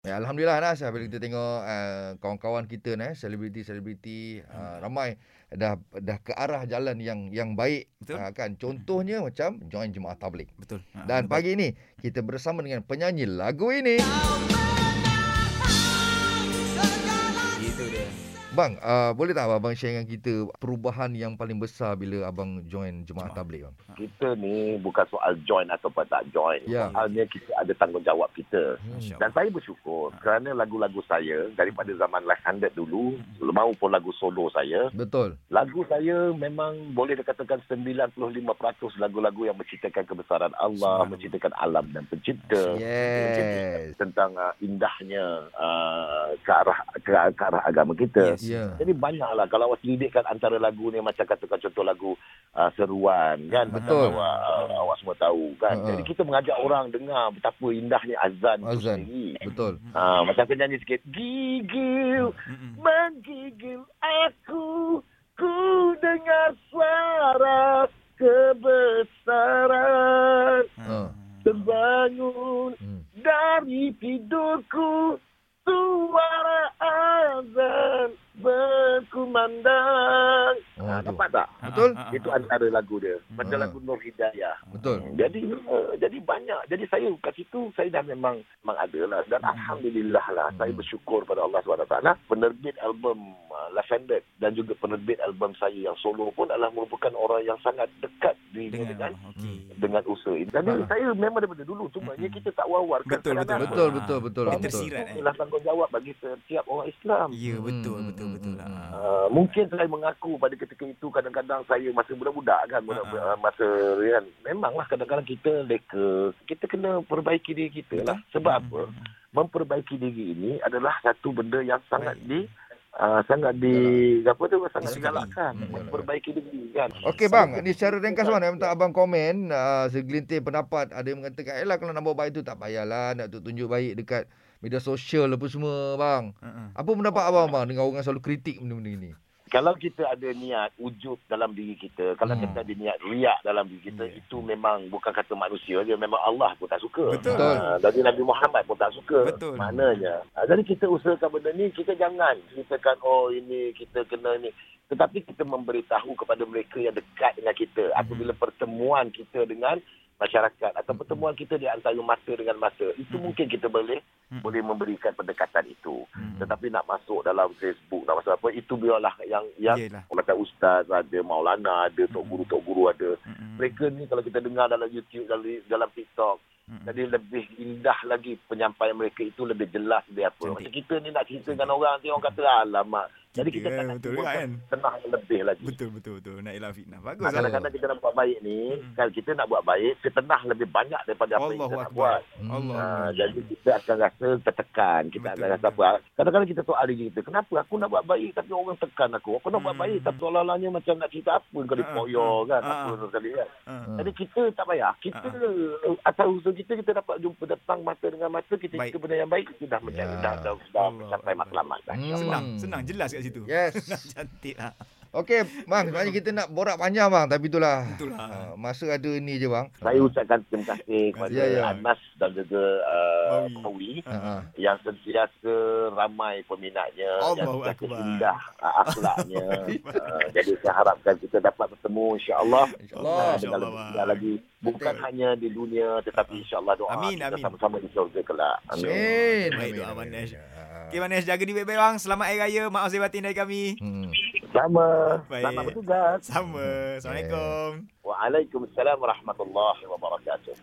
Ya, Alhamdulillah Nas bila kita tengok uh, kawan-kawan kita nah selebriti-selebriti uh, ramai. Dah dah ke arah jalan yang yang baik. Betul. uh, kan? Contohnya macam join jemaah tabligh Betul. Ha, dan betul. pagi ini kita bersama dengan penyanyi lagu ini. Itu bang uh, boleh tak abang share dengan kita perubahan yang paling besar bila abang join jemaah tabligh bang kita ni bukan soal join atau tak join. Ya. Soalnya kita ada tanggungjawab kita. Masya Dan Allah. saya bersyukur kerana lagu-lagu saya daripada zaman Live Handed dulu maupun lagu solo saya, betul lagu saya memang boleh dikatakan 95% lagu-lagu yang menceritakan kebesaran Allah, Subhanallah. menceritakan alam dan pencipta. yes tentang uh, indahnya uh, ke arah ke, ke arah agama kita. Yes. Ya Jadi banyaklah kalau awak selidikkan antara lagu ni macam katakan contoh lagu uh, seruan kan Betul. Awak, uh, awak semua tahu kan. Ha-ha. Jadi kita mengajak orang dengar betapa indahnya azan, Azan. sendiri. betul Ha, macam saya nyanyi sikit. Gigil, Mm-mm. menggigil aku, ku dengar suara kebesaran. Ha. Terbangun hmm. dari tidurku suara azan berkumandang. Oh, ha, nampak tak? Betul? Ha, ha. Itu antara lagu dia. Macam Ha. lagu Nur Hidayah. betul Jadi uh, jadi banyak. Jadi saya kat situ saya dah memang memang ada lah dan alhamdulillah lah saya Hmm. bersyukur pada Allah SWT penerbit album uh, Lavender dan juga penerbit album saya yang solo pun adalah merupakan orang yang sangat dekat di Dengan dengan okey. dengan usaha ini. Jadi Ha. saya memang daripada dulu cuma Mm-mm. kita tak wawarkan Betul, betul, betul betul betul Kita betul tersirat eh. Inilah tanggungjawab bagi setiap orang Islam. Ya betul Hmm, betul hmm, betul hmm, lah. hmm. Uh, mungkin saya mengaku pada ketika itu kadang-kadang saya masa budak-budak kan budak, Ha, ha. uh, masa kan memanglah kadang-kadang kita leka kita kena perbaiki diri kita lah sebab Hmm, apa hmm, memperbaiki diri ini adalah satu benda yang sangat di uh, sangat di apa tu sangat digalakkan Hmm. memperbaiki diri kan Okey bang, ni secara ringkas nak minta abang komen uh, segelintir pendapat. Ada yang mengatakan, "Elah kalau nak buat baik tu tak payahlah nak tu- tunjuk baik dekat media sosial apa semua bang." hmm, hmm. Apa pendapat abang bang dengan orang selalu kritik benda-benda ini? Kalau kita ada niat wujud dalam diri kita kalau Hmm. kita ada niat riak dalam diri kita Ya. itu memang bukan kata manusia dia memang Allah pun tak suka Betul. Ah, dari Nabi Muhammad pun tak suka Betul. maknanya Ah, jadi kita usahakan benda ni kita jangan ceritakan oh ini kita kena ni tetapi kita memberitahu kepada mereka yang dekat dengan kita apabila pertemuan kita dengan masyarakat atau pertemuan kita di antara mata dengan mata itu Hmm. mungkin kita boleh Hmm. boleh memberikan pendekatan itu Hmm. tetapi nak masuk dalam Facebook nak masuk apa itu biarlah yang yang Yelah. macam ustaz ada maulana ada tok guru tok guru ada Hmm, mereka ni kalau kita dengar dalam YouTube dalam dalam TikTok Hmm. jadi lebih indah lagi penyampaian mereka itu lebih jelas dia apa macam kita ni nak cerita dengan orang nanti orang kata alamak jadi kita nak betul juga kan? tenang lebih lagi Betul betul betul. Nak elak fitnah. Bagus Nah, kadang-kadang kita nak buat baik ni Mm-mm. kalau kita nak buat baik setengah lebih banyak daripada apa yang Allahu kita nak buat Hmm. Allah. Ha, jadi kita akan rasa tertekan. Kita Betul, akan rasa betul. apa. Kadang-kadang kita soal diri kita. Kenapa aku nak buat baik tapi orang tekan aku. Aku nak buat Hmm. baik tapi seolah-olahnya macam nak cerita apa. Kau Ah, dipoyo ah, kan. ah, Apa ah. sekali kan. Hmm. Jadi kita tak payah. Kita uh, atas usaha kita, kita dapat jumpa datang mata dengan mata. Kita Baik. cerita benda yang baik. Kita dah macam Ya. dah, dah, dah Allah mencapai Akbar. matlamat. dah. Hmm. Senang, senang jelas kat situ. Yes. Cantik lah. Okey bang, sebenarnya kita nak borak panjang bang, tapi itulah. Betul lah. Uh, masa ada ni je bang. Saya ucapkan terima kasih kepada Ya, ya. Anas dan juga uh, Mawi. Ha, ha. yang sentiasa ramai peminatnya yang Allahu sentiasa Akbar. indah uh, akhlaknya uh, jadi saya harapkan kita dapat bertemu insyaallah InsyaAllah. uh, Insya dengan lebih Bang. indah lagi bukan Betul. hanya di dunia tetapi insyaallah doa Amin, kita amin. sama-sama di syurga kelak amin Amin. Baik, doa Manesh. Okey Manesh, jaga diri baik-baik bang. Selamat Hari Raya. Maaf saya batin dari kami. Hmm. Sama Baik. selamat bertugas Sama. Assalamualaikum. Waalaikumsalam warahmatullahi wabarakatuh